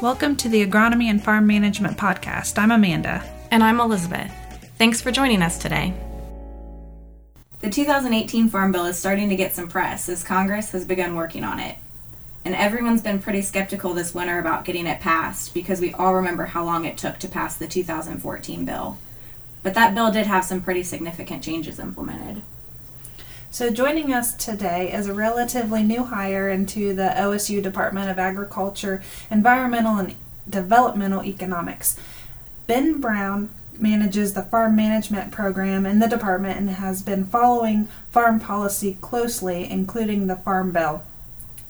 Welcome to the Agronomy and Farm Management Podcast. I'm Amanda. And I'm Elizabeth. Thanks for joining us today. The 2018 Farm Bill is starting to get some press as Congress has begun working on it. And everyone's been pretty skeptical this winter about getting it passed because we all remember how long it took to pass the 2014 bill. But that bill did have some pretty significant changes implemented. So, joining us today is a relatively new hire into the OSU Department of Agriculture, Environmental, and Developmental Economics. Ben Brown manages the farm management program in the department and has been following farm policy closely, including the Farm Bill.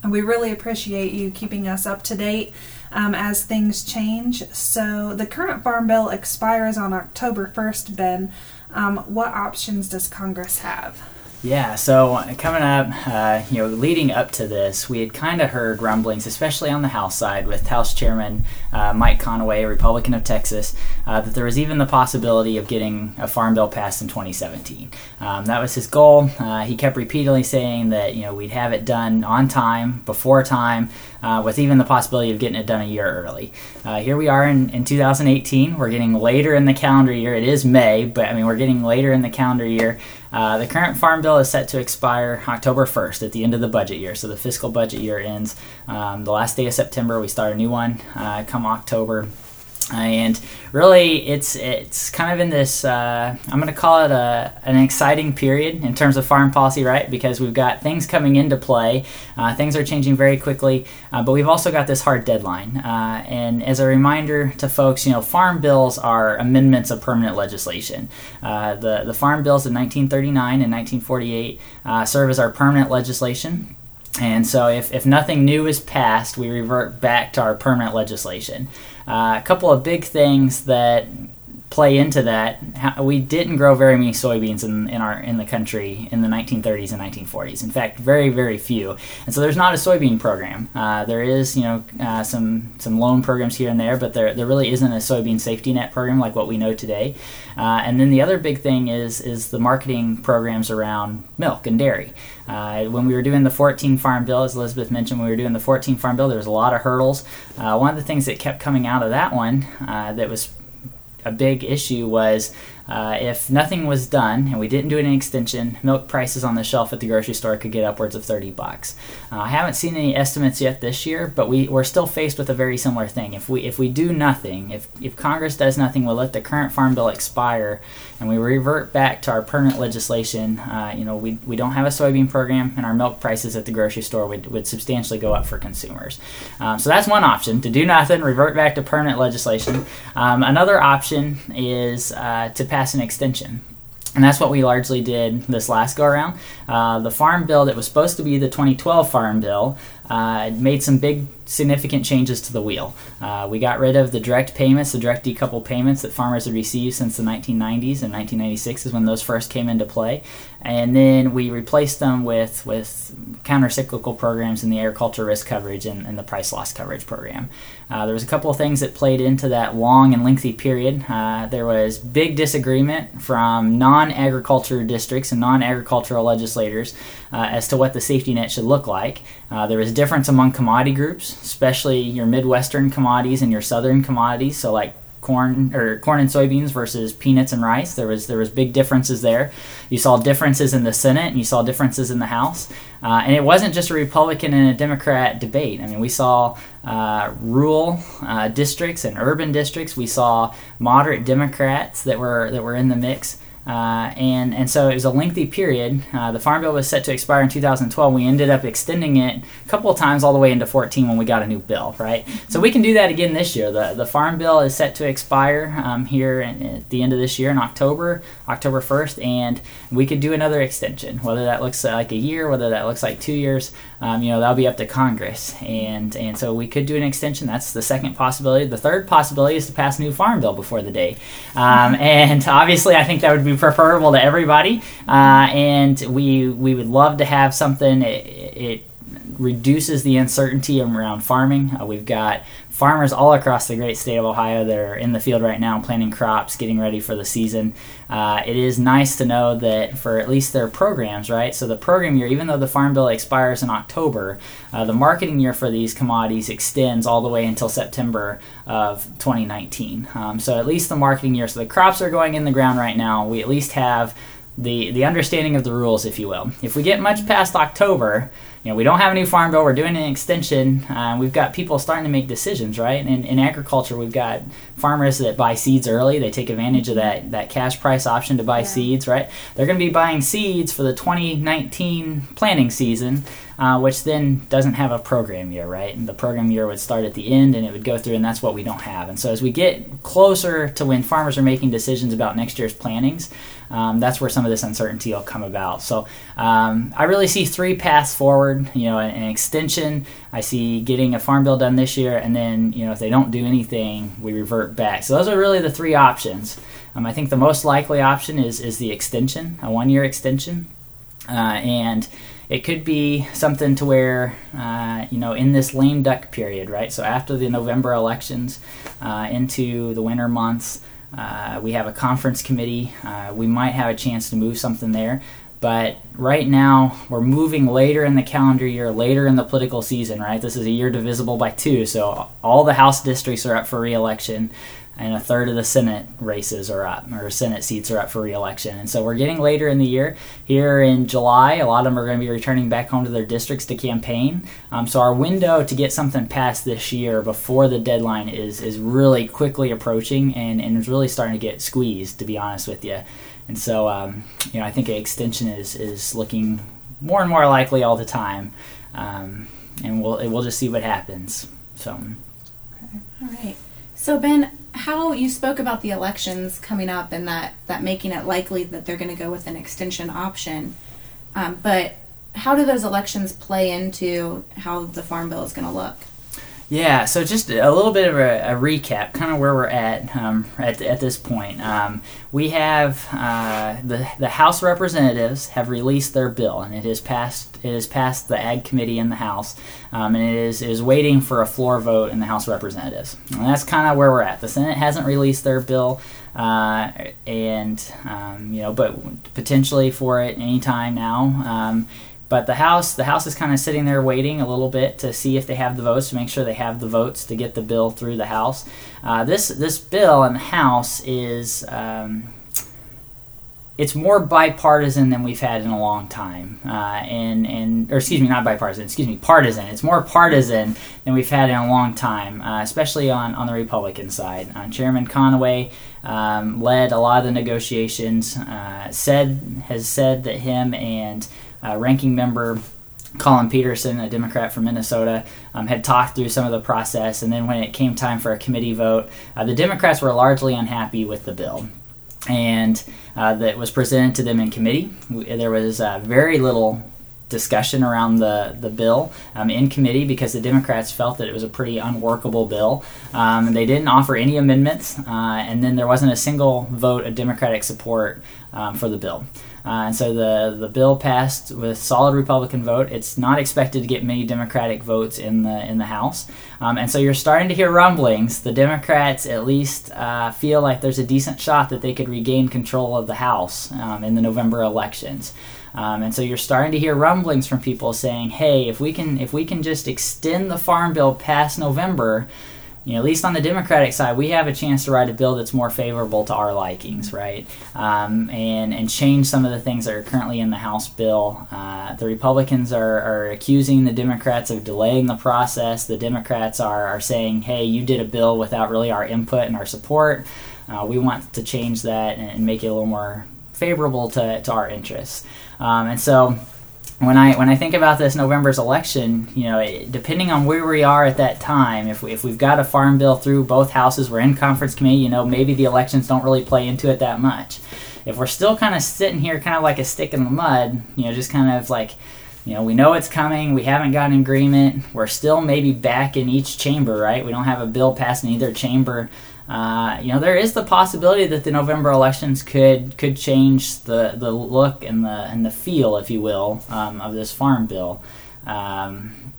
And we really appreciate you keeping us up to date um, as things change. So, the current Farm Bill expires on October 1st, Ben. Um, what options does Congress have? Yeah, so uh, coming up, uh, you know, leading up to this, we had kind of heard rumblings, especially on the House side, with House Chairman uh, Mike Conaway, Republican of Texas, uh, that there was even the possibility of getting a farm bill passed in 2017. Um, that was his goal. Uh, he kept repeatedly saying that you know we'd have it done on time, before time, uh, with even the possibility of getting it done a year early. here we are in, in 2018. We're getting later in the calendar year. It is May, but I mean we're getting later in the calendar year. Uh, the current farm bill is set to expire October 1st at the end of the budget year. So the fiscal budget year ends um, the last day of September. We start a new one uh, come October and really it's it's kind of in this uh, i'm going to call it a, an exciting period in terms of farm policy right? Because we've got things coming into play. Uh, things are changing very quickly uh, but we've also got this hard deadline. Uh, and as a reminder to folks you know farm bills are amendments of permanent legislation. Uh, the, the farm bills of 1939 and 1948 uh, serve as our permanent legislation. And so, if, if nothing new is passed, we revert back to our permanent legislation. Uh, a couple of big things that play into that. We didn't grow very many soybeans in, in our in the country in the 1930s and 1940s. In fact, very very few. And so there's not a soybean program. Uh, there is you know uh, some some loan programs here and there, but there there really isn't a soybean safety net program like what we know today. Uh, and then the other big thing is is the marketing programs around milk and dairy. Uh, when we were doing the 14 farm bill, as Elizabeth mentioned, when we were doing the 14 farm bill, there was a lot of hurdles. Uh, one of the things that kept coming out of that one uh, that was a big issue was uh, if nothing was done and we didn't do any extension, milk prices on the shelf at the grocery store could get upwards of 30 bucks. Uh, I haven't seen any estimates yet this year, but we, we're still faced with a very similar thing. If we if we do nothing, if, if Congress does nothing, we'll let the current farm bill expire and we revert back to our permanent legislation. Uh, you know, we, we don't have a soybean program and our milk prices at the grocery store would, would substantially go up for consumers. Um, so that's one option to do nothing, revert back to permanent legislation. Um, another option is uh, to pass pass an extension. And that's what we largely did this last go around. Uh, the farm bill that was supposed to be the 2012 farm bill uh, made some big significant changes to the wheel. Uh, we got rid of the direct payments, the direct decoupled payments that farmers had received since the 1990s and 1996 is when those first came into play, and then we replaced them with with countercyclical programs in the agriculture risk coverage and, and the price loss coverage program. Uh, there was a couple of things that played into that long and lengthy period. Uh, there was big disagreement from non-agriculture districts and non-agricultural legislators uh, as to what the safety net should look like. Uh, there was difference among commodity groups, especially your Midwestern commodities and your Southern commodities. So like corn or corn and soybeans versus peanuts and rice. There was there was big differences there. You saw differences in the Senate and you saw differences in the House. Uh, and it wasn't just a Republican and a Democrat debate. I mean, we saw uh, rural uh, districts and urban districts. We saw moderate Democrats that were that were in the mix. Uh, and and so it was a lengthy period. Uh, the farm bill was set to expire in 2012. We ended up extending it a couple of times all the way into 14 when we got a new bill, right? So we can do that again this year. The the farm bill is set to expire um, here in, at the end of this year in October, October 1st, and we could do another extension. Whether that looks like a year, whether that looks like two years, um, you know, that'll be up to Congress. And and so we could do an extension. That's the second possibility. The third possibility is to pass a new farm bill before the day. Um, and obviously, I think that would be preferable to everybody. Uh, and we we would love to have something. It, it reduces the uncertainty around farming. Uh, we've got farmers all across the great state of Ohio that are in the field right now planting crops, getting ready for the season. Uh, it is nice to know that for at least their programs, right? So the program year, even though the Farm Bill expires in October, uh, the marketing year for these commodities extends all the way until September of 2019. Um, so at least the marketing year, so the crops are going in the ground right now. We at least have the the understanding of the rules, if you will. If we get much past October, you know, we don't have a new farm bill. We're doing an extension. Uh, we've got people starting to make decisions, right? In, in agriculture, we've got farmers that buy seeds early. They take advantage of that that cash price option to buy yeah. seeds, right? They're going to be buying seeds for the 2019 planting season uh, which then doesn't have a program year, right? And the program year would start at the end and it would go through, and that's what we don't have. And so as we get closer to when farmers are making decisions about next year's plantings, um, that's where some of this uncertainty will come about. So um, I really see three paths forward. You know, an, an, extension. I see getting a farm bill done this year, and then you know if they don't do anything, we revert back. So those are really the three options. Um, I think the most likely option is is the extension, a one year extension, uh, and it could be something to where uh, you know in this lame duck period right? So after the november elections uh, into the winter months uh, we have a conference committee uh, we might have a chance to move something there. But right now we're moving later in the calendar year later in the political season right? This is a year divisible by two so all the house districts are up for reelection and a third of the Senate races are up, or Senate seats are up for reelection. And so we're getting later in the year. Here in July, a lot of them are going to be returning back home to their districts to campaign. Um, so our window to get something passed this year before the deadline is is really quickly approaching, and and is really starting to get squeezed, to be honest with you. And so, um, you know, I think an extension is is looking more and more likely all the time, um, and we'll we'll just see what happens. So. Okay. All right. So Ben, how you spoke about the elections coming up and that that making it likely that they're going to go with an extension option, um, but how do those elections play into how the farm bill is going to look? Yeah, so just a little bit of a, a recap, kind of where we're at um, at, at this point. Um, we have uh, the the House representatives have released their bill, and it has passed. It has passed the Ag Committee in the House, um, and it is is waiting for a floor vote in the House representatives. And that's kind of where we're at. The Senate hasn't released their bill, uh, and um, you know, but potentially for it anytime now. But the House, the House is kind of sitting there waiting a little bit to see if they have the votes to make sure they have the votes to get the bill through the House. Uh, this this bill in the House is. Um, it's more bipartisan than we've had in a long time, uh, and and or excuse me, not bipartisan, excuse me, partisan. It's more partisan than we've had in a long time, uh, especially on on the Republican side. Uh, Chairman Conaway um, led a lot of the negotiations. Uh, said has said that him and uh, ranking member Collin Peterson, a Democrat from Minnesota, um, had talked through some of the process, and then when it came time for a committee vote, uh, the Democrats were largely unhappy with the bill. And uh, that was presented to them in committee. There was uh, very little discussion around the, the bill um, in committee because the Democrats felt that it was a pretty unworkable bill. Um, they didn't offer any amendments, uh, and then there wasn't a single vote of Democratic support um, for the bill. Uh, and so the, the bill passed with solid Republican vote. It's not expected to get many Democratic votes in the in the House, um, and so you're starting to hear rumblings. The Democrats at least uh, feel like there's a decent shot that they could regain control of the House um, in the November elections. Um, and so you're starting to hear rumblings from people saying, "Hey, if we can if we can just extend the farm bill past November." You know, at least on the Democratic side, we have a chance to write a bill that's more favorable to our likings, right? Um, and and change some of the things that are currently in the House bill. Uh, the Republicans are, are accusing the Democrats of delaying the process. The Democrats are, are saying, hey, you did a bill without really our input and our support. Uh, we want to change that and, and, make it a little more favorable to, to our interests. Um, and so when I when I think about this November's election, you know, depending on where we are at that time, if we, if we've got a farm bill through both houses, we're in conference committee, you know, maybe the elections don't really play into it that much. If we're still kind of sitting here, kind of like a stick in the mud, you know, just kind of like, you know, we know it's coming, we haven't got an agreement, we're still maybe back in each chamber, right? We don't have a bill passed in either chamber uh, you know, there is the possibility that the November elections could could change the, the look and the and the feel, if you will, um, of this farm bill. Um,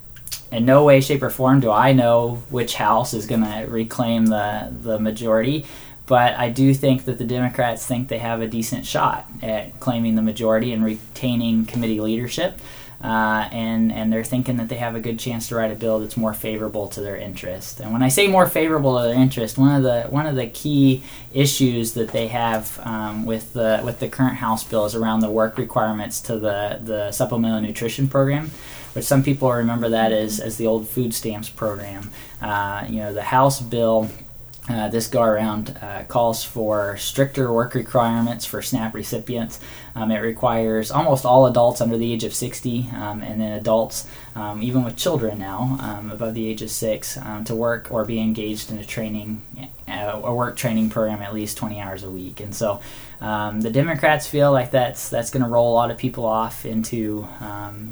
in no way, shape, or form do I know which house is going to reclaim the the majority. But I do think that the Democrats think they have a decent shot at claiming the majority and retaining committee leadership. Uh, and and they're thinking that they have a good chance to write a bill that's more favorable to their interest. And when I say more favorable to their interest, one of the one of the key issues that they have um, with the with the current House bill is around the work requirements to the the supplemental nutrition program, which some people remember that as as the old food stamps program. Uh, you know, the House bill uh, this go around uh, calls for stricter work requirements for SNAP recipients. Um, it requires almost all adults under the age of 60, um, and then adults, um, even with children now um, above the age of six, um, to work or be engaged in a training, uh, a work training program at least 20 hours a week. And so um, the Democrats feel like that's that's going to roll a lot of people off into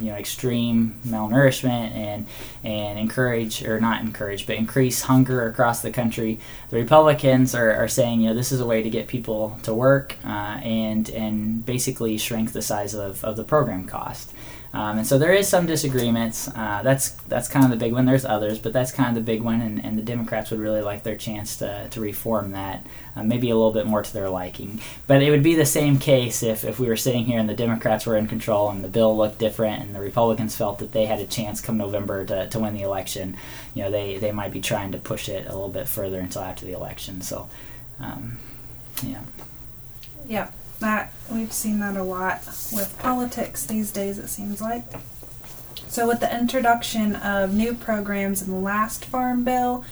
you know extreme malnourishment and and encourage or not encourage but increase hunger across the country. The Republicans are, are saying you know this is a way to get people to work uh, and and basically shrink the size of, of the program cost. Um, and so there is some disagreements. Uh, that's that's kind of the big one. There's others, but that's kind of the big one. And, and the Democrats would really like their chance to, to reform that, uh, maybe a little bit more to their liking. But it would be the same case if, if we were sitting here and the Democrats were in control and the bill looked different and the Republicans felt that they had a chance come November to, to win the election. You know, they, they might be trying to push it a little bit further until after the election. So, um, yeah. Yeah that we've seen that a lot with politics these days it seems like. So with the introduction of new programs in the last farm bill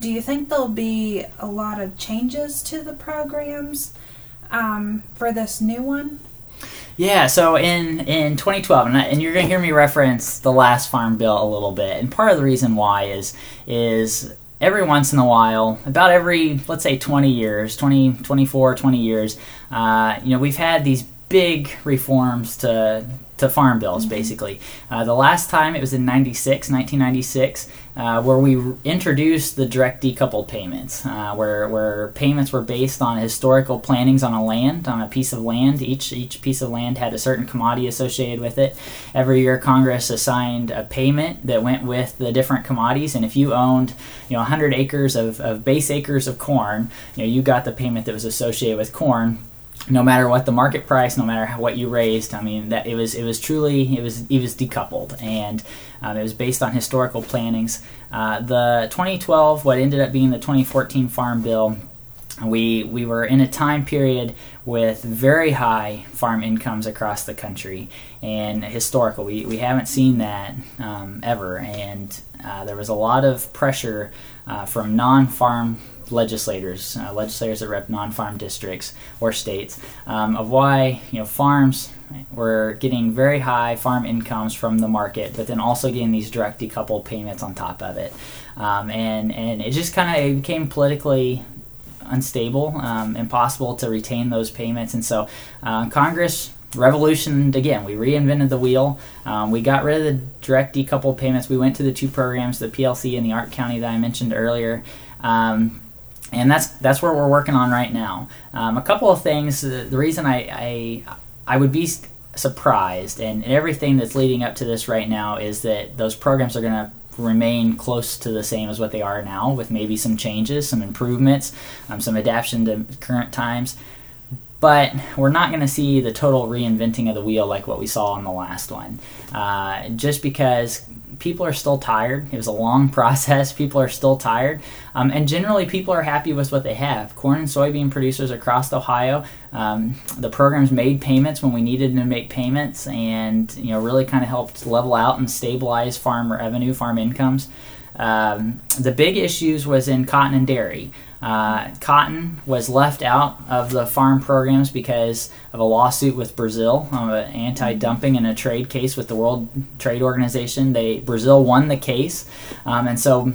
do you think there'll be a lot of changes to the programs um, for this new one? Yeah, so in in 2012, and, I, and you're going to hear me reference the last farm bill a little bit, and part of the reason why is is every once in a while, about every, let's say 20 years, 20, 24, 20 years, uh, you know, we've had these big reforms to to farm bills, mm-hmm. basically. Uh, the last time it was in 96, 1996, uh, where we introduced the direct decoupled payments, uh, where, where payments were based on historical plantings on a land, on a piece of land. Each, each piece of land had a certain commodity associated with it. Every year, Congress assigned a payment that went with the different commodities, and if you owned you know 100 acres of, of base acres of corn, you know, you got the payment that was associated with corn no matter what the market price, no matter what you raised, I mean that it was it was truly it was it was decoupled and um, it was based on historical plannings. Uh, the 2012, what ended up being the 2014 Farm Bill, we we were in a time period with very high farm incomes across the country and historical. We we haven't seen that um, ever, and uh, there was a lot of pressure uh, from non-farm legislators, uh, legislators that rep non-farm districts or states, um, of why you know farms were getting very high farm incomes from the market, but then also getting these direct decoupled payments on top of it, um, and and it just kind of became politically unstable, um, impossible to retain those payments, and so uh, Congress revolution again. We reinvented the wheel. Um, we got rid of the direct decoupled payments. We went to the two programs, the PLC and the ARC County that I mentioned earlier. Um, and that's that's where we're working on right now. Um, a couple of things. The, the reason I, I, I would be surprised, and everything that's leading up to this right now is that those programs are going to remain close to the same as what they are now, with maybe some changes, some improvements, um, some adaptation to current times. But we're not going to see the total reinventing of the wheel like what we saw on the last one, uh, just because people are still tired. It was a long process. People are still tired. Um, and generally, people are happy with what they have. Corn and soybean producers across Ohio, um, the programs made payments when we needed to make payments and you know really kind of helped level out and stabilize farm revenue, farm incomes. Um, the big issues was in cotton and dairy. Uh, cotton was left out of the farm programs because of a lawsuit with Brazil, um, an anti-dumping and a trade case with the World Trade Organization. They Brazil won the case, um, and so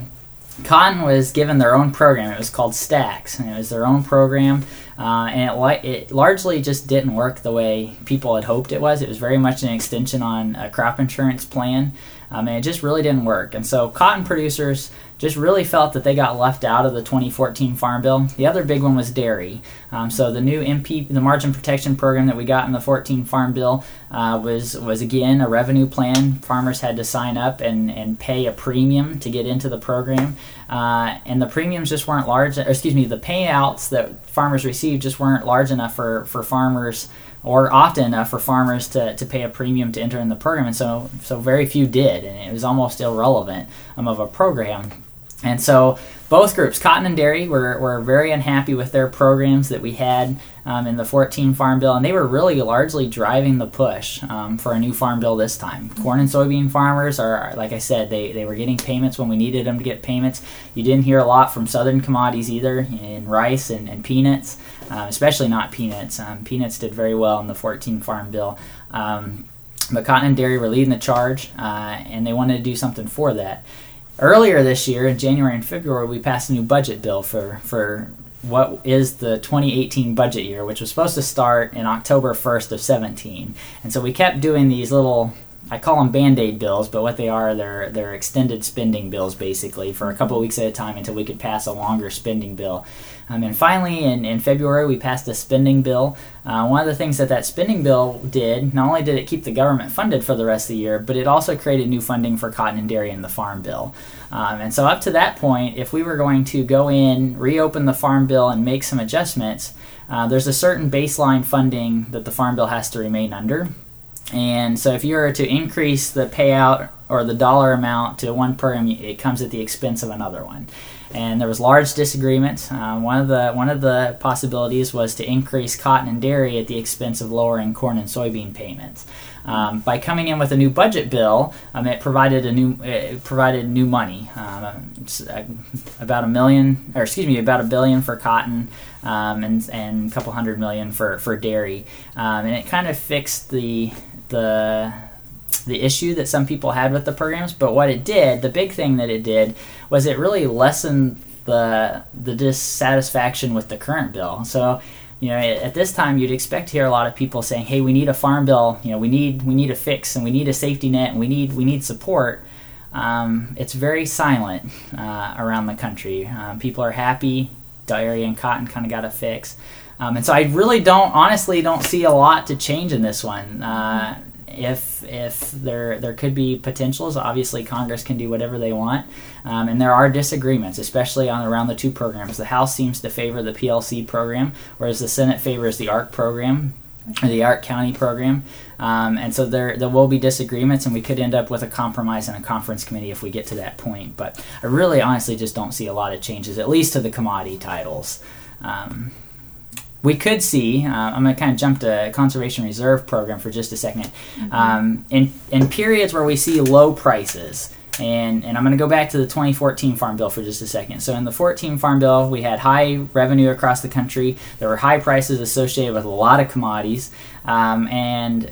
cotton was given their own program. It was called STAX, and it was their own program. Uh, and it, it largely just didn't work the way people had hoped it was. It was very much an extension on a crop insurance plan, um, and it just really didn't work. And so, cotton producers just really felt that they got left out of the 2014 Farm Bill. The other big one was dairy. Um, so the new MP, the margin protection program that we got in the 14 Farm Bill, uh, was was again a revenue plan. Farmers had to sign up and, and pay a premium to get into the program, uh, and the premiums just weren't large. Excuse me, the payouts that farmers received just weren't large enough for for farmers or often enough for farmers to, to pay a premium to enter in the program, and so so very few did, and it was almost irrelevant um, of a program. And so both groups, cotton and dairy, were, were very unhappy with their programs that we had um, in the 14 Farm Bill, and they were really largely driving the push um, for a new Farm Bill this time. Corn and soybean farmers are, like I said, they, they were getting payments when we needed them to get payments. You didn't hear a lot from southern commodities either, in rice and, and peanuts, um, especially not peanuts. Um, peanuts did very well in the 14 Farm Bill. Um, but cotton and dairy were leading the charge, uh, and they wanted to do something for that. Earlier this year, in January and February, we passed a new budget bill for, for what is the 2018 budget year, which was supposed to start in October 1st of 17. And so we kept doing these little I call them band-aid bills, but what they are, they're they're extended spending bills basically for a couple weeks at a time until we could pass a longer spending bill. Um, and finally, in, in February, we passed a spending bill. Uh, one of the things that that spending bill did, not only did it keep the government funded for the rest of the year, but it also created new funding for cotton and dairy in the farm bill. Um, and so up to that point, if we were going to go in, reopen the farm bill, and make some adjustments, uh, there's a certain baseline funding that the farm bill has to remain under. And so if you were to increase the payout or the dollar amount to one program, it comes at the expense of another one. And there was large disagreement. Uh, one of the one of the possibilities was to increase cotton and dairy at the expense of lowering corn and soybean payments. Um, by coming in with a new budget bill, um, it provided a new it provided new money, um, uh, about a million, or excuse me, about a billion for cotton, um, and and a couple hundred million for for dairy, um, and it kind of fixed the the the issue that some people had with the programs. But what it did, the big thing that it did, was it really lessened the the dissatisfaction with the current bill. So you know at this time you'd expect to hear a lot of people saying hey we need a farm bill. You know we need we need a fix and we need a safety net and we need we need support. Um, it's very silent uh, around the country. Um, people are happy. Dairy and cotton kind of got a fix. Um, and so i really don't honestly don't see a lot to change in this one. Uh, if if there there could be potentials. Obviously, Congress can do whatever they want, um, and there are disagreements, especially on around the two programs. The House seems to favor the PLC program, whereas the Senate favors the ARC program or the ARC County program. Um, and so there there will be disagreements, and we could end up with a compromise in a conference committee if we get to that point. But I really, honestly, just don't see a lot of changes, at least to the commodity titles. Um, we could see. Uh, I'm going to kind of jump to conservation reserve program for just a 2nd mm-hmm. um, in in periods where we see low prices. And, and I'm going to go back to the 2014 Farm Bill for just a second. So, in the 14 Farm Bill, we had high revenue across the country. There were high prices associated with a lot of commodities. Um, and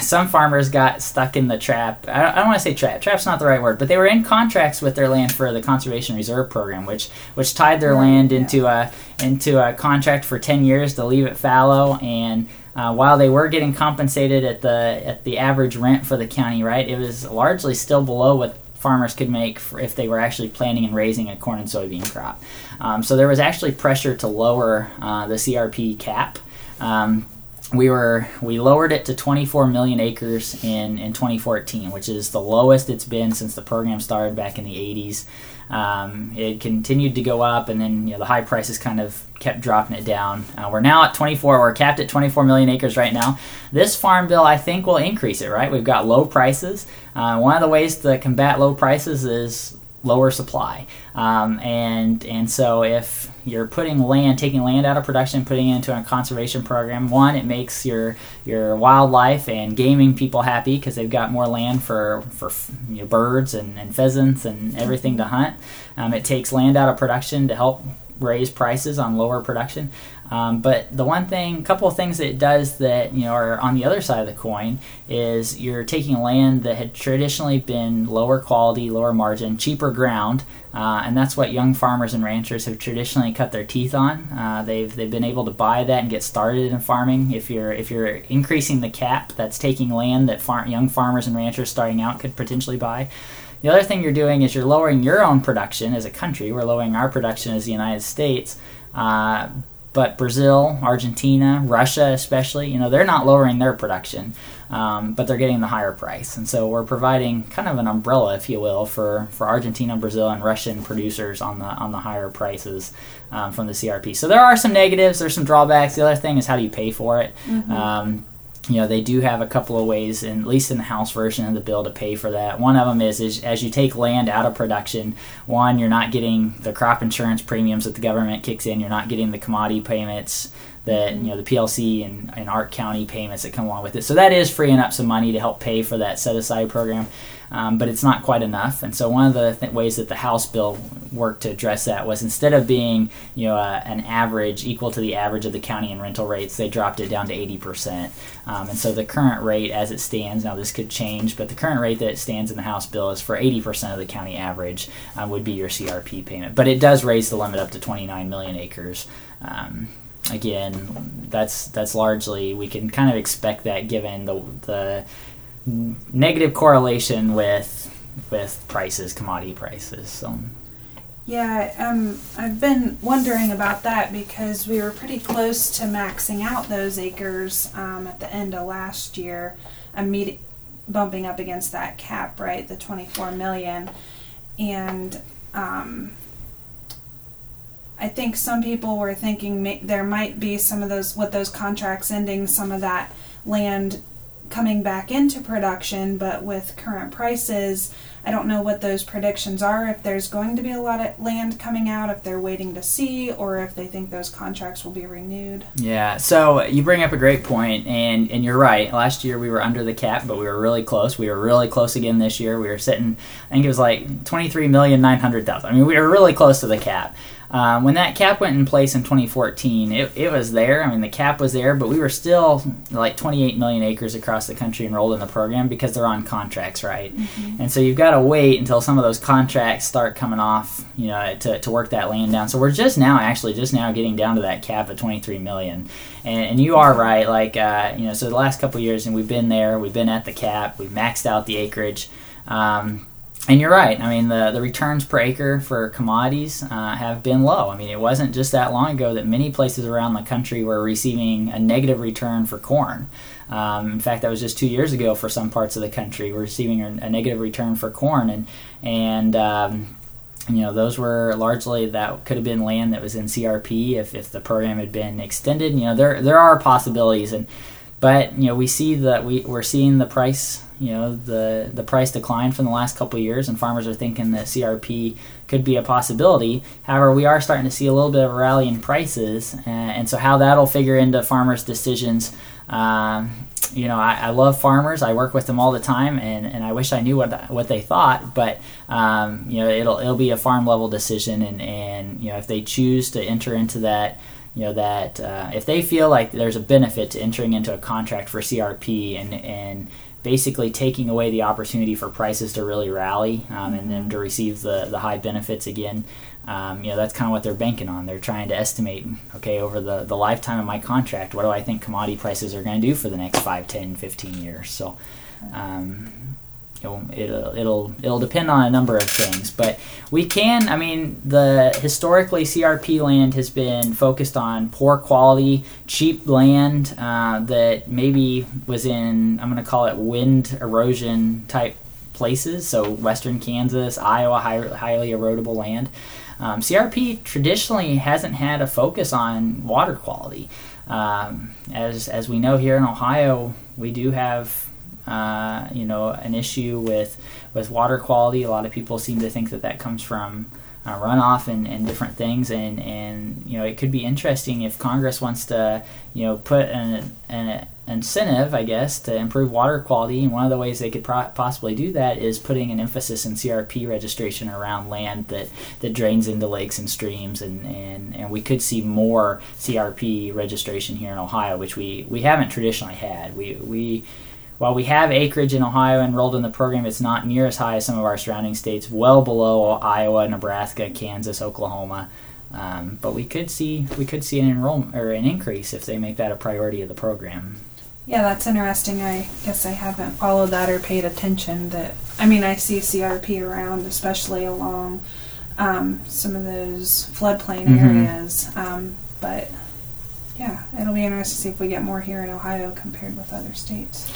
some farmers got stuck in the trap. I don't, don't want to say trap. Trap's not the right word, but they were in contracts with their land for the conservation reserve program, which which tied their land into a into a contract for ten years to leave it fallow. And uh, while they were getting compensated at the at the average rent for the county, right, it was largely still below what farmers could make if they were actually planting and raising a corn and soybean crop. Um, so there was actually pressure to lower uh, the CRP cap. Um, we were we lowered it to 24 million acres in in 2014, which is the lowest it's been since the program started back in the 80s. Um, it continued to go up, and then you know the high prices kind of kept dropping it down. Uh, we're now at 24. We're capped at 24 million acres right now. This farm bill, I think, will increase it. Right? We've got low prices. Uh, one of the ways to combat low prices is lower supply. Um, and and so if you're putting land, taking land out of production, putting it into a conservation program, one, it makes your your wildlife and gaming people happy because they've got more land for for you know, birds and, and pheasants and everything to hunt. Um, it takes land out of production to help raise prices on lower production. Um, but the one thing, couple of things that it does that you know are on the other side of the coin is you're taking land that had traditionally been lower quality, lower margin, cheaper ground, uh, and that's what young farmers and ranchers have traditionally cut their teeth on. Uh, they've they've been able to buy that and get started in farming. If you're if you're increasing the cap, that's taking land that young farmers and ranchers starting out could potentially buy the other thing you're doing is you're lowering your own production as a country. We're lowering our production as the United States. Uh, but Brazil, Argentina, Russia, especially, you know, they're not lowering their production, um, but they're getting the higher price, and so we're providing kind of an umbrella, if you will, for, for Argentina, Brazil, and Russian producers on the on the higher prices um, from the CRP. So there are some negatives, there's some drawbacks. The other thing is how do you pay for it? Mm-hmm. Um, you know they do have a couple of ways in, at least in the house version of the bill to pay for that. One of them is, is as you take land out of production one you're not getting the crop insurance premiums that the government kicks in you're not getting the commodity payments that you know the plc and, and ARC county payments that come along with it so that is freeing up some money to help pay for that set aside program um, but it's not quite enough. And so one of the th- ways that the House bill worked to address that was instead of being you know uh, an average equal to the average of the county and rental rates, they dropped it down to 80%. Um, and so the current rate as it stands, now this could change, but the current rate that stands in the House bill is for 80% of the county average um, would be your CRP payment. But it does raise the limit up to 29 million acres. Again, that's that's largely we can kind of expect that given the the negative correlation with with prices, commodity prices. So. Yeah, um, I've been wondering about that because we were pretty close to maxing out those acres um, at the end of last year. I'm bumping up against that cap, right, the 24 million, and um, I think some people were thinking may- there might be some of those with those contracts ending, some of that land coming back into production, but with current prices, I don't know what those predictions are. If there's going to be a lot of land coming out, if they're waiting to see, or if they think those contracts will be renewed. Yeah, so you bring up a great point, and, and you're right. Last year we were under the cap, but we were really close. We were really close again this year. We were sitting, I think it was like 23,900,000. I mean, we were really close to the cap. Um, when that cap went in place in 2014, it, it was there. I mean, the cap was there, but we were still like 28 million acres across the country enrolled in the program because they're on contracts, right? Mm-hmm. And so you've got to wait until some of those contracts start coming off, you know, to, to work that land down. So we're just now, actually, just now getting down to that cap of 23 million. And, and you are right, like, uh, you know, so the last couple years, and we've been there, we've been at the cap, we've maxed out the acreage. Um, and you're right. I mean, the, the returns per acre for commodities uh, have been low. I mean, it wasn't just that long ago that many places around the country were receiving a negative return for corn. Um, in fact, that was just two years ago for some parts of the country. We're receiving a, a negative return for corn, and and um, you know those were largely that could have been land that was in CRP if, if the program had been extended. You know, there there are possibilities, and but you know we see that we we're seeing the price you know the the price decline from the last couple years, and farmers are thinking that CRP could be a possibility. However, we are starting to see a little bit of a rally in prices, and, and so how that'll figure into farmers' decisions. Um, you know, I, I, love farmers. I work with them all the time, and, and I wish I knew what what they thought. But um, you know, it'll it'll be a farm level decision, and and you know, if they choose to enter into that you know that uh, if they feel like there's a benefit to entering into a contract for CRP and and basically taking away the opportunity for prices to really rally um, and then to receive the, the high benefits again. Um, you know, that's kind of what they're banking on. They're trying to estimate, okay, over the, the lifetime of my contract, what do I think commodity prices are going to do for the next 5, 10, 15 years? So, um, it'll, it'll it'll it'll depend on a number of things but we can i mean the historically crp land has been focused on poor quality cheap land uh, that maybe was in i'm going to call it wind erosion type places so western kansas iowa high, highly erodible land. Um, crp traditionally hasn't had a focus on water quality. Um, as as we know here in ohio we do have uh, you know, an issue with with water quality. A lot of people seem to think that that comes from uh, runoff and, and different things, and and you know, it could be interesting if Congress wants to, you know, put an, an incentive, I guess, to improve water quality. And one of the ways they could pro- possibly do that is putting an emphasis in CRP registration around land that, that drains into lakes and streams. And, and, and we could see more CRP registration here in Ohio, which we, we haven't traditionally had. We, we while we have acreage in Ohio enrolled in the program, it's not near as high as some of our surrounding states, well below Iowa, Nebraska, Kansas, Oklahoma. Um, but we could see we could see an enrollment or an increase if they make that a priority of the program. Yeah, that's interesting. I guess I haven't followed that or paid attention. That I mean, I see CRP around, especially along um, some of those floodplain Mhm. areas. Um, but yeah, it'll be interesting to see if we get more here in Ohio compared with other states.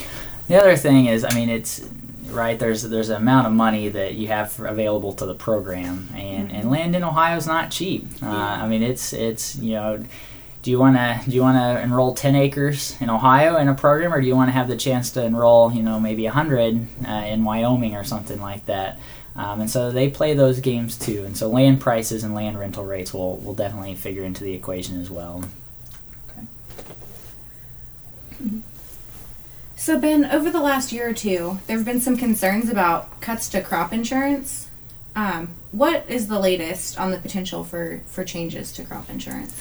The other thing is, I mean, it's right. There's there's an amount of money that you have for, available to the program, and, and land in Ohio is not cheap. Uh, I mean, it's it's you know, do you want to do you want to enroll ten acres in Ohio in a program, or do you want to have the chance to enroll you know maybe a hundred uh, in Wyoming or something like that? Um, and so they play those games too. And so land prices and land rental rates will will definitely figure into the equation as well. So, Ben, over the last year or two, there have been some concerns about cuts to crop insurance. Um, what is the latest on the potential for, for changes to crop insurance?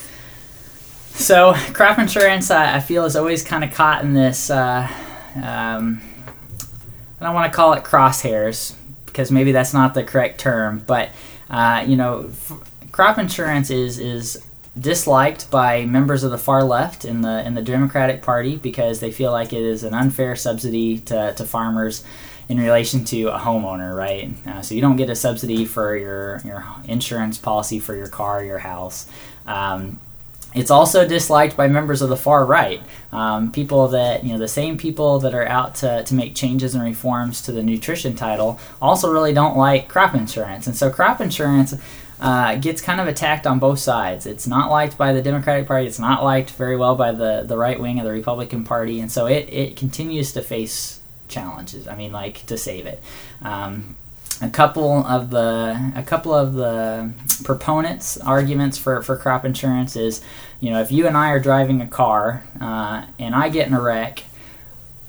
So crop insurance, I, feel, is always kind of caught in this. Uh, um, I don't want to call it crosshairs because maybe that's not the correct term, but uh, you know, f- crop insurance is is disliked by members of the far left in the in the Democratic Party because they feel like it is an unfair subsidy to, to farmers in relation to a homeowner, right? Uh, so you don't get a subsidy for your your insurance policy for your car, your house. Um, it's also disliked by members of the far right. Um, people that, you know, the same people that are out to, to make changes and reforms to the nutrition title also really don't like crop insurance. And so crop insurance uh, gets kind of attacked on both sides. It's not liked by the Democratic Party, it's not liked very well by the, the right wing of the Republican Party. And so it, it continues to face challenges. I mean, like, to save it. Um, a couple of the a couple of the proponents arguments for, for crop insurance is you know if you and I are driving a car uh, and I get in a wreck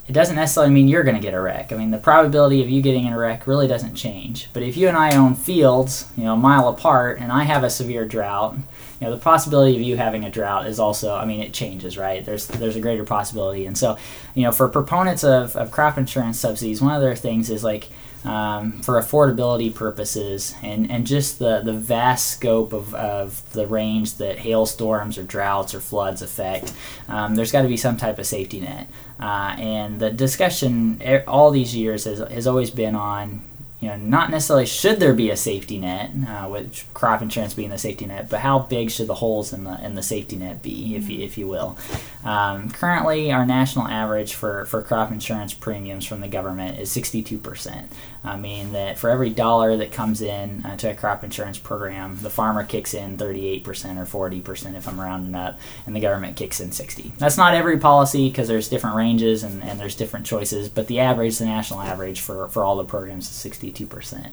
it doesn't necessarily mean you're going to get a wreck. I mean, the probability of you getting in a wreck really doesn't change. But if you and I own fields, you know, a mile apart, and I have a severe drought, you know, the possibility of you having a drought is also, I mean, it changes, right? There's there's a greater possibility, and so, you know, for proponents of, of crop insurance subsidies, one of their things is like um, for affordability purposes and, and just the, the vast scope of, of the range that hailstorms or droughts or floods affect, um, there's got to be some type of safety net. Uh, and the discussion all these years has, has always been on you know, not necessarily should there be a safety net, uh, with crop insurance being the safety net, but how big should the holes in the in the safety net be, if you, if you will. Um, currently, our national average for, for crop insurance premiums from the government is 62%. I mean that for every dollar that comes in uh, to a crop insurance program, the farmer kicks in 38% or 40% if I'm rounding up, and the government kicks in 60. That's not every policy because there's different ranges and, and there's different choices, but the average, the national average for, for all the programs is 62%.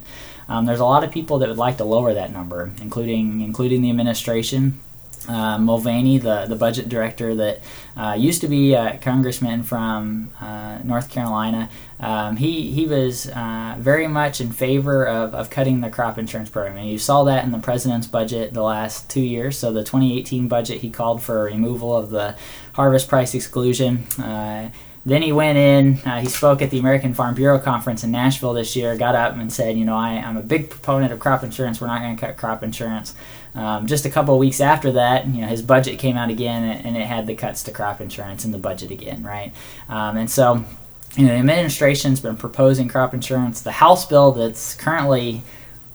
Um, there's a lot of people that would like to lower that number, including including the administration. Uh, Mulvaney, the, the budget director that uh, used to be a congressman from uh, North Carolina, um, he, he was uh, very much in favor of, of cutting the crop insurance program. And you saw that in the president's budget the last two years. So the 2018 budget, he called for removal of the harvest price exclusion. Uh, then he went in, uh, he spoke at the American Farm Bureau Conference in Nashville this year, got up and said, You know, I, I'm a big proponent of crop insurance. We're not going to cut crop insurance. Um, just a couple weeks after that, you know, his budget came out again and it had the cuts to crop insurance in the budget again, right? Um, and so, you know, the administration's been proposing crop insurance. The House bill that's currently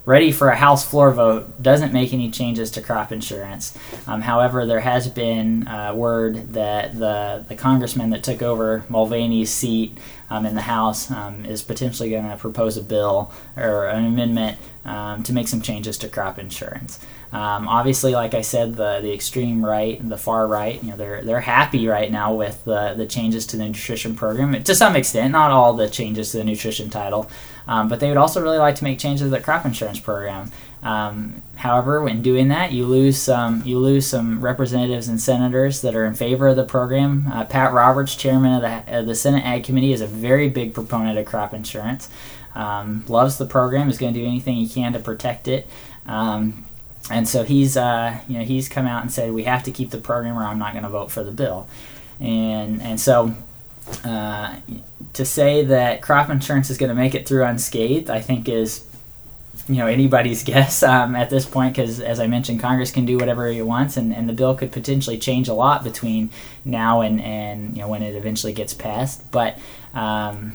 ready for a House floor vote doesn't make any changes to crop insurance. Um, however, there has been uh, word that the, the congressman that took over Mulvaney's seat um, in the House um, is potentially going to propose a bill or an amendment um, to make some changes to crop insurance. Um, obviously, like I said, the the extreme right and the far right, you know, they're they're happy right now with the the changes to the nutrition program to some extent, not all the changes to the nutrition title, um, but they would also really like to make changes to the crop insurance program. Um, however, when doing that, you lose some you lose some representatives and senators that are in favor of the program. Uh, Pat Roberts, chairman of the of the Senate Ag Committee, is a very big proponent of crop insurance. Um, loves the program. Is going to do anything he can to protect it. Um, and so he's uh, you know he's come out and said we have to keep the program or I'm not going to vote for the bill. And and so uh, to say that crop insurance is going to make it through unscathed, I think is you know anybody's guess um, at this point because, as I mentioned, Congress can do whatever it wants, and, and the bill could potentially change a lot between now and and you know when it eventually gets passed. But um,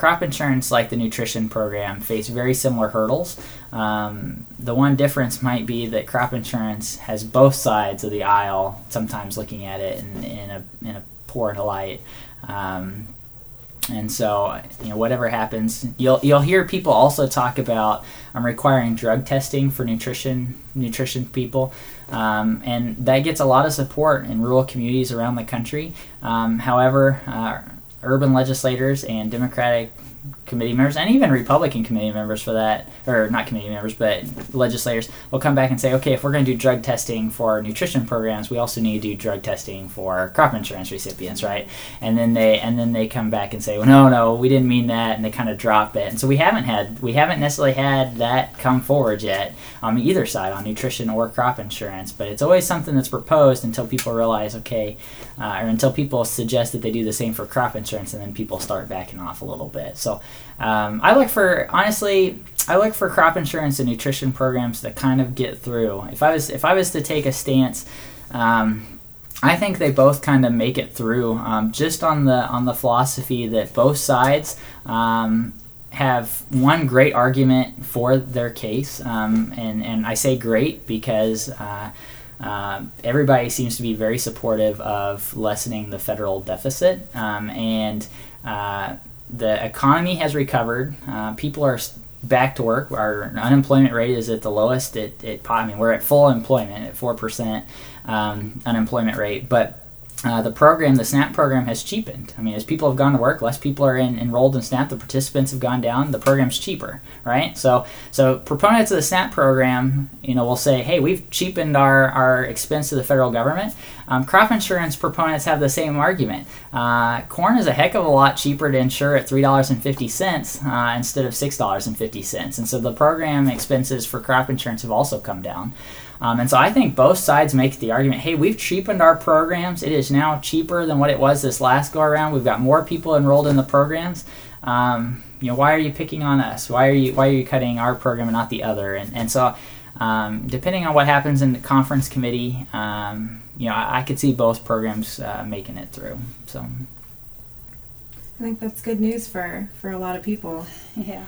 crop insurance, like the nutrition program, face very similar hurdles. Um, the one difference might be that crop insurance has both sides of the aisle sometimes looking at it in, in a in a poor light. Um, and so, you know, whatever happens, you'll you'll hear people also talk about um, requiring drug testing for nutrition nutrition people, um, and that gets a lot of support in rural communities around the country. Um, however, uh, urban legislators and Democratic committee members and even Republican committee members for that, or not committee members, but legislators will come back and say, okay, if we're going to do drug testing for nutrition programs, we also need to do drug testing for crop insurance recipients, right? And then they and then they come back and say, well, no, no, we didn't mean that, and they kind of drop it. And so we haven't had we haven't necessarily had that come forward yet on either side on nutrition or crop insurance, but it's always something that's proposed until people realize, okay, uh, or until people suggest that they do the same for crop insurance, and then people start backing off a little bit. So um, I look for honestly, I look for crop insurance and nutrition programs that kind of get through. If I was if I was to take a stance. Um, I think they both kind of make it through, um, just on the on the philosophy that both sides um, have one great argument for their case, um, and and I say great because uh, uh, everybody seems to be very supportive of lessening the federal deficit, and uh, the economy has recovered. Uh, people are back to work. Our unemployment rate is at the lowest. It, it I mean, we're at full employment at four percent um, unemployment rate, but uh, the program, the SNAP program, has cheapened. I mean, as people have gone to work, less people are in, enrolled in SNAP. The participants have gone down. The program's cheaper, right? So, so proponents of the SNAP program, you know, will say, "Hey, we've cheapened our, our expense to the federal government." Um, crop insurance proponents have the same argument. Uh, corn is a heck of a lot cheaper to insure at three dollars and fifty cents uh, instead of six dollars and fifty cents, and so the program expenses for crop insurance have also come down. Um, and so I think both sides make the argument hey, we've cheapened our programs. It is now cheaper than what it was this last go around. We've got more people enrolled in the programs. Um, you know, why are you picking on us? Why are you why are you cutting our program and not the other? And, and so, um, depending on what happens in the conference committee, um, you know, I, I, could see both programs uh, making it through. So, I think that's good news for for a lot of people. Yeah.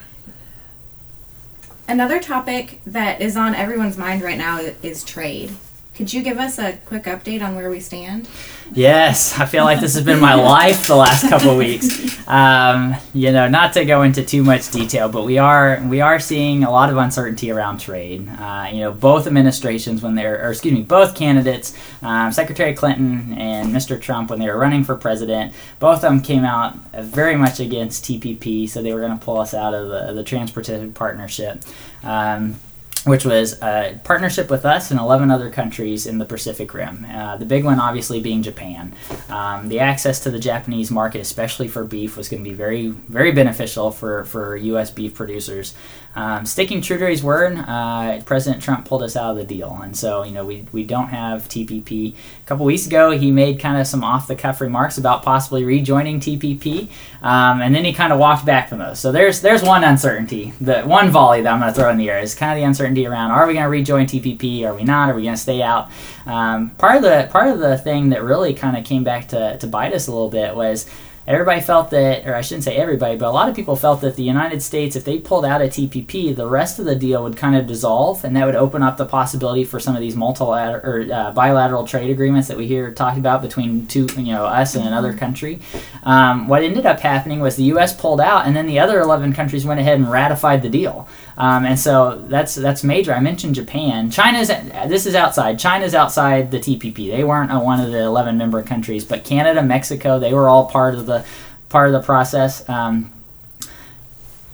Another topic that is on everyone's mind right now is trade. Could you give us a quick update on where we stand? Yes, I feel like this has been my life the last couple of weeks. Um, you know, not to go into too much detail, but we are we are seeing a lot of uncertainty around trade. Uh, you know, both administrations when they're, or excuse me, both candidates, um, Secretary Clinton and Mr. Trump, when they were running for president, both of them came out very much against TPP, so they were going to pull us out of the the Trans-Pacific Partnership. Um, which was a partnership with us and 11 other countries in the Pacific Rim. Uh, the big one, obviously, being Japan. Um, the access to the Japanese market, especially for beef, was going to be very, very beneficial for, for U.S. beef producers. Um, sticking true to his word, uh, President Trump pulled us out of the deal, and so you know we, we don't have TPP. A couple weeks ago, he made kind of some off the cuff remarks about possibly rejoining TPP, um, and then he kind of walked back from those. So there's there's one uncertainty, the one volley that I'm going to throw in the air is kind of the uncertainty around: Are we going to rejoin TPP? Are we not? Are we going to stay out? Um, part of the part of the thing that really kind of came back to to bite us a little bit was everybody felt that, or I shouldn't say everybody, but a lot of people felt that the United States, if they pulled out of TPP, the rest of the deal would kind of dissolve, and that would open up the possibility for some of these multilateral or uh, bilateral trade agreements that we hear talked about between two, you know, us and another country. Um, what ended up happening was the U.S. pulled out, and then the other 11 countries went ahead and ratified the deal. Um, and so that's that's major. I mentioned Japan. China's this is outside. China's outside the TPP. They weren't one of the 11 member countries, but Canada, Mexico, they were all part of the part of the process. Um,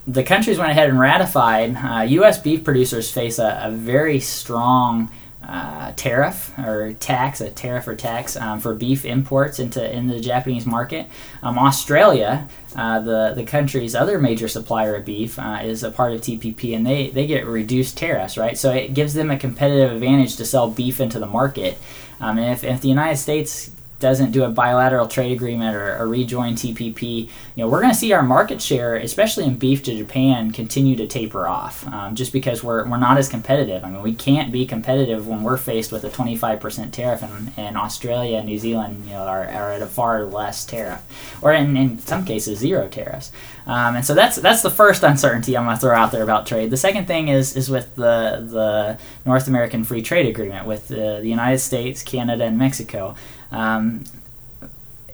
the countries went ahead and ratified. Uh, U.S. beef producers face a, a very strong uh, tariff or tax, a tariff or tax um, for beef imports into in the Japanese market. Um, Australia, uh, the the country's other major supplier of beef, uh, is a part of TPP, and they they get reduced tariffs, right? So it gives them a competitive advantage to sell beef into the market. Um, and if, if the United States doesn't do a bilateral trade agreement or, or rejoin TPP, you know, we're going to see our market share, especially in beef to Japan, continue to taper off, um, just because we're, we're not as competitive. I mean, we can't be competitive when we're faced with a 25% tariff, and, and Australia and New Zealand, you know, are, are at a far less tariff, or in, in some cases zero tariffs. Um, and so that's that's the first uncertainty I'm going to throw out there about trade. The second thing is is with the the North American Free Trade Agreement with the, the United States, Canada, and Mexico. Um,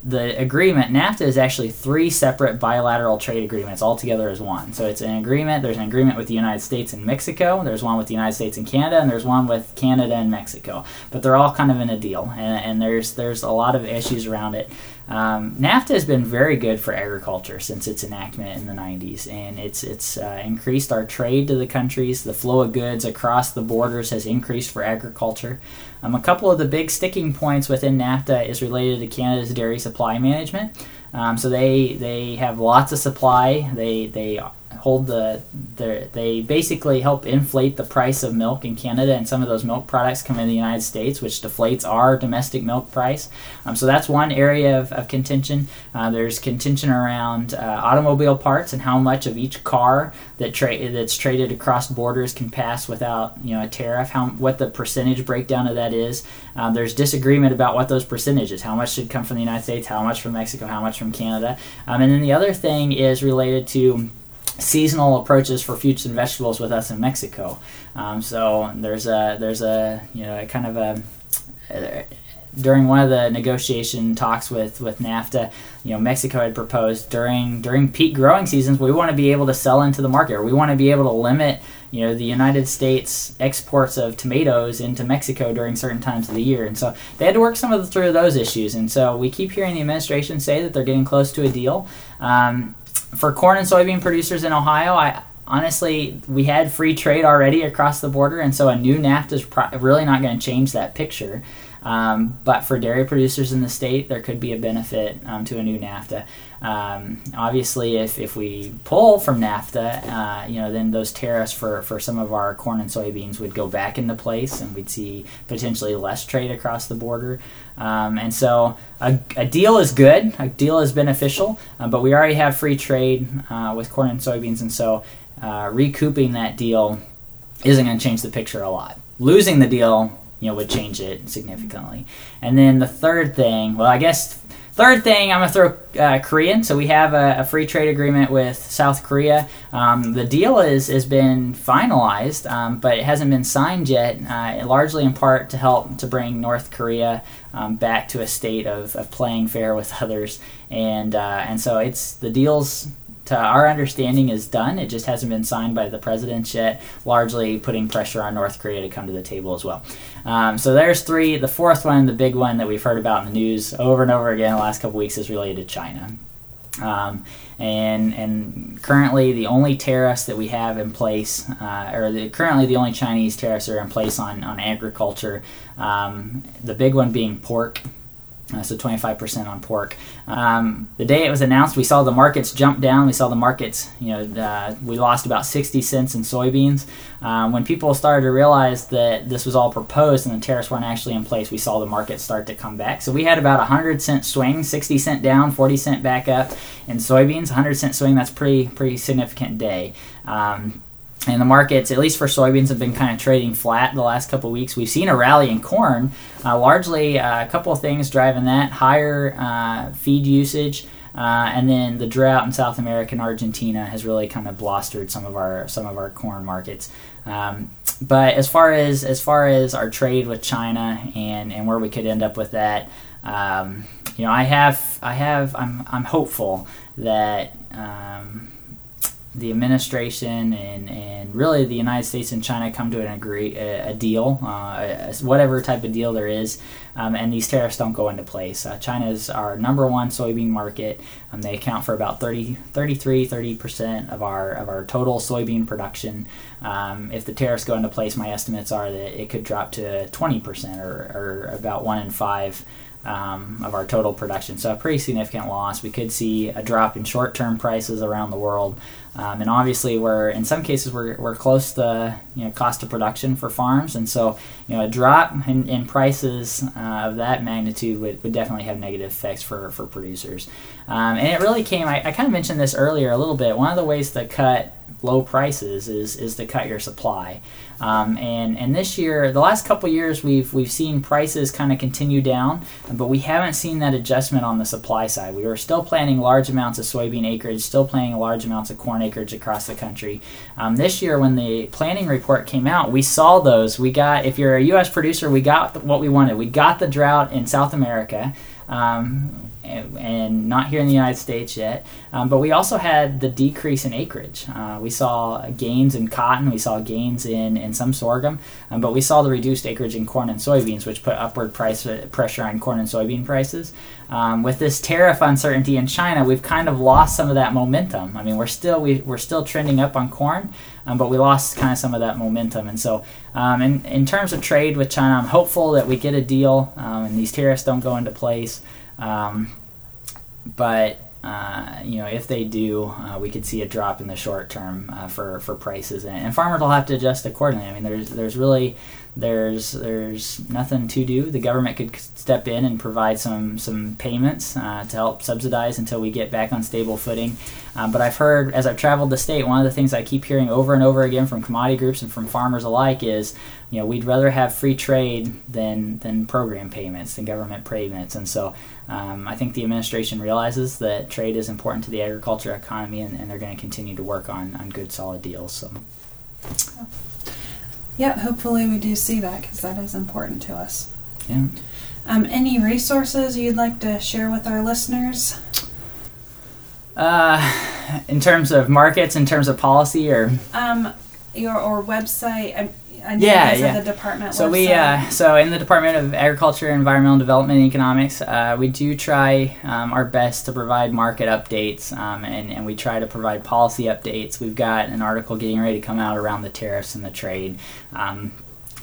the agreement, NAFTA, is actually three separate bilateral trade agreements all together as one. So it's an agreement. There's an agreement with the United States and Mexico. There's one with the United States and Canada, and there's one with Canada and Mexico. But they're all kind of in a deal, and, and there's there's a lot of issues around it. Um, NAFTA has been very good for agriculture since its enactment in the 90s, and it's it's uh, increased our trade to the countries. The flow of goods across the borders has increased for agriculture. Um, a couple of the big sticking points within NAFTA is related to Canada's dairy supply management. Um, so they they have lots of supply. They they hold the they basically help inflate the price of milk in Canada, and some of those milk products come in the United States, which deflates our domestic milk price. Um, so that's one area of, of contention. Uh, there's contention around uh, automobile parts and how much of each car that tra- that's traded across borders can pass without you know a tariff. How what the percentage breakdown of that is. Uh, there's disagreement about what those percentages. How much should come from the United States? How much from Mexico? How much from Canada? Um, and then the other thing is related to seasonal approaches for fruits and vegetables with us in Mexico. Um, so there's a there's a you know a kind of a, a during one of the negotiation talks with, with NAFTA, you know, Mexico had proposed during during peak growing seasons, we want to be able to sell into the market, or we want to be able to limit, you know, the United States exports of tomatoes into Mexico during certain times of the year, and so they had to work some of the, through those issues, and so we keep hearing the administration say that they're getting close to a deal. Um, for corn and soybean producers in Ohio, I honestly we had free trade already across the border, and so a new NAFTA is pro- really not going to change that picture. Um, but for dairy producers in the state, there could be a benefit um, to a new NAFTA. Um, obviously, if, if we pull from NAFTA, uh, you know, then those tariffs for, for some of our corn and soybeans would go back into place, and we'd see potentially less trade across the border. Um, and so, a, a, deal is good. A deal is beneficial, uh, but we already have free trade uh, with corn and soybeans, and so uh, recouping that deal isn't going to change the picture a lot. Losing the deal you know would change it significantly. And then the third thing, well, I guess third thing I'm gonna throw uh, Korean. So we have a, a, free trade agreement with South Korea. Um, the deal is has been finalized, um, but it hasn't been signed yet. Uh, largely in part to help to bring North Korea um, back to a state of, of playing fair with others. And uh, and so it's the deals to our understanding is done. It just hasn't been signed by the presidents yet, largely putting pressure on North Korea to come to the table as well. Um, so there's three. The fourth one, the big one that we've heard about in the news over and over again the last couple weeks, is related to China. Um, and and currently the only tariffs that we have in place, uh, or the, currently the only Chinese tariffs are in place on on agriculture. Um, the big one being pork. Uh, so 25% on pork. Um, the day it was announced, we saw the markets jump down. We saw the markets, you know, uh, we lost about 60 cents in soybeans. Um, when people started to realize that this was all proposed and the tariffs weren't actually in place, we saw the market start to come back. So we had about a 100 cent swing, 60 cent down, 40 cent back up in soybeans. 100 cent swing, that's pretty pretty significant day. Um, and the markets, at least for soybeans, have been kind of trading flat the last couple weeks. We've seen a rally in corn, uh, largely uh, a couple of things driving that: higher uh, feed usage, uh, and then the drought in South America and Argentina has really kind of blustered some of our some of our corn markets. Um, but as far as as far as our trade with China and and where we could end up with that, um, you know, I have I have I'm I'm hopeful that. Um, the administration and, and really the United States and China come to an agree a, a deal, uh, whatever type of deal there is, um, and these tariffs don't go into place. Uh, China is our number one soybean market. Um, they account for about 30, 33, 30 percent of our of our total soybean production. Um, if the tariffs go into place, my estimates are that it could drop to 20 percent or, or about one in five um, of our total production. So a pretty significant loss. We could see a drop in short-term prices around the world, um, and obviously we're in some cases we're, we're close to you know cost of production for farms, and so you know a drop in, in prices uh, of that magnitude would, would definitely have negative effects for for producers. Um, and it really came. I, I kind of mentioned this earlier a little bit. One of the ways to cut low prices is is to cut your supply. Um, and and this year, the last couple years, we've we've seen prices kind of continue down, but we haven't seen that adjustment on the supply side. We were still planting large amounts of soybean acreage, still planting large amounts of corn acreage across the country. Um, this year, when the planning report came out, we saw those. We got if you're a U.S. producer, we got what we wanted. We got the drought in South America. Um, and not here in the United States yet. Um, but we also had the decrease in acreage. Uh, we saw gains in cotton, we saw gains in, in some sorghum, um, but we saw the reduced acreage in corn and soybeans, which put upward price pressure on corn and soybean prices. Um, with this tariff uncertainty in China, we've kind of lost some of that momentum. I mean, we're still we, we're still trending up on corn, um, but we lost kind of some of that momentum. And so, um, in in terms of trade with China, I'm hopeful that we get a deal um, and these tariffs don't go into place. Um, but uh, you know, if they do, uh, we could see a drop in the short term uh, for for prices, and, and, farmers will have to adjust accordingly. I mean, there's there's really there's there's nothing to do. The government could step in and provide some some payments uh, to help subsidize until we get back on stable footing. Um, but I've heard as I've traveled the state, one of the things I keep hearing over and over again from commodity groups and from farmers alike is, you know, we'd rather have free trade than than program payments, than government payments. And so um, I think the administration realizes that trade is important to the agriculture economy, and, and they're going to continue to work on on good solid deals. So. Yeah, hopefully we do see that because that is important to us. Yeah. Um, any resources you'd like to share with our listeners? Uh, in terms of markets, in terms of policy, or um, your or website. I yeah, yeah. the department. So we, uh, so in the Department of Agriculture, Environmental Development, and Economics, uh, we do try um, our best to provide market updates, um, and and we try to provide policy updates. We've got an article getting ready to come out around the tariffs and the trade. Um,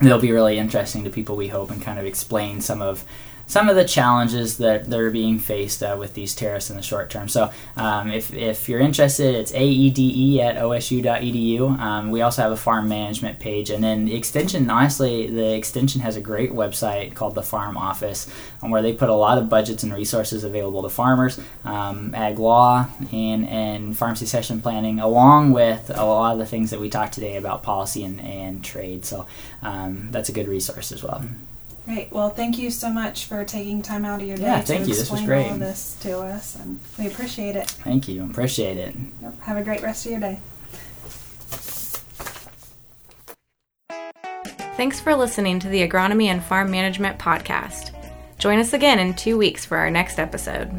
it'll be really interesting to people, we hope, and kind of explain some of some of the challenges that, they're being faced uh, with these tariffs in the short term. So, um, if, if you're interested, it's aede at osu.edu. Um, we also have a farm management page, and then the extension. Honestly, the extension has a great website called the Farm Office, um, where they put a lot of budgets and resources available to farmers, um, ag law, and and farm succession planning, along with a lot of the things that we talked today about policy and, and trade. So, um, that's a good resource as well. Great. Well, thank you so much for taking time out of your day yeah, to thank you. explain this was great. all of this to us, and we appreciate it. Thank you. Appreciate it. Yep. Have a great rest of your day. Thanks for listening to the Agronomy and Farm Management Podcast. Join us again in two weeks for our next episode.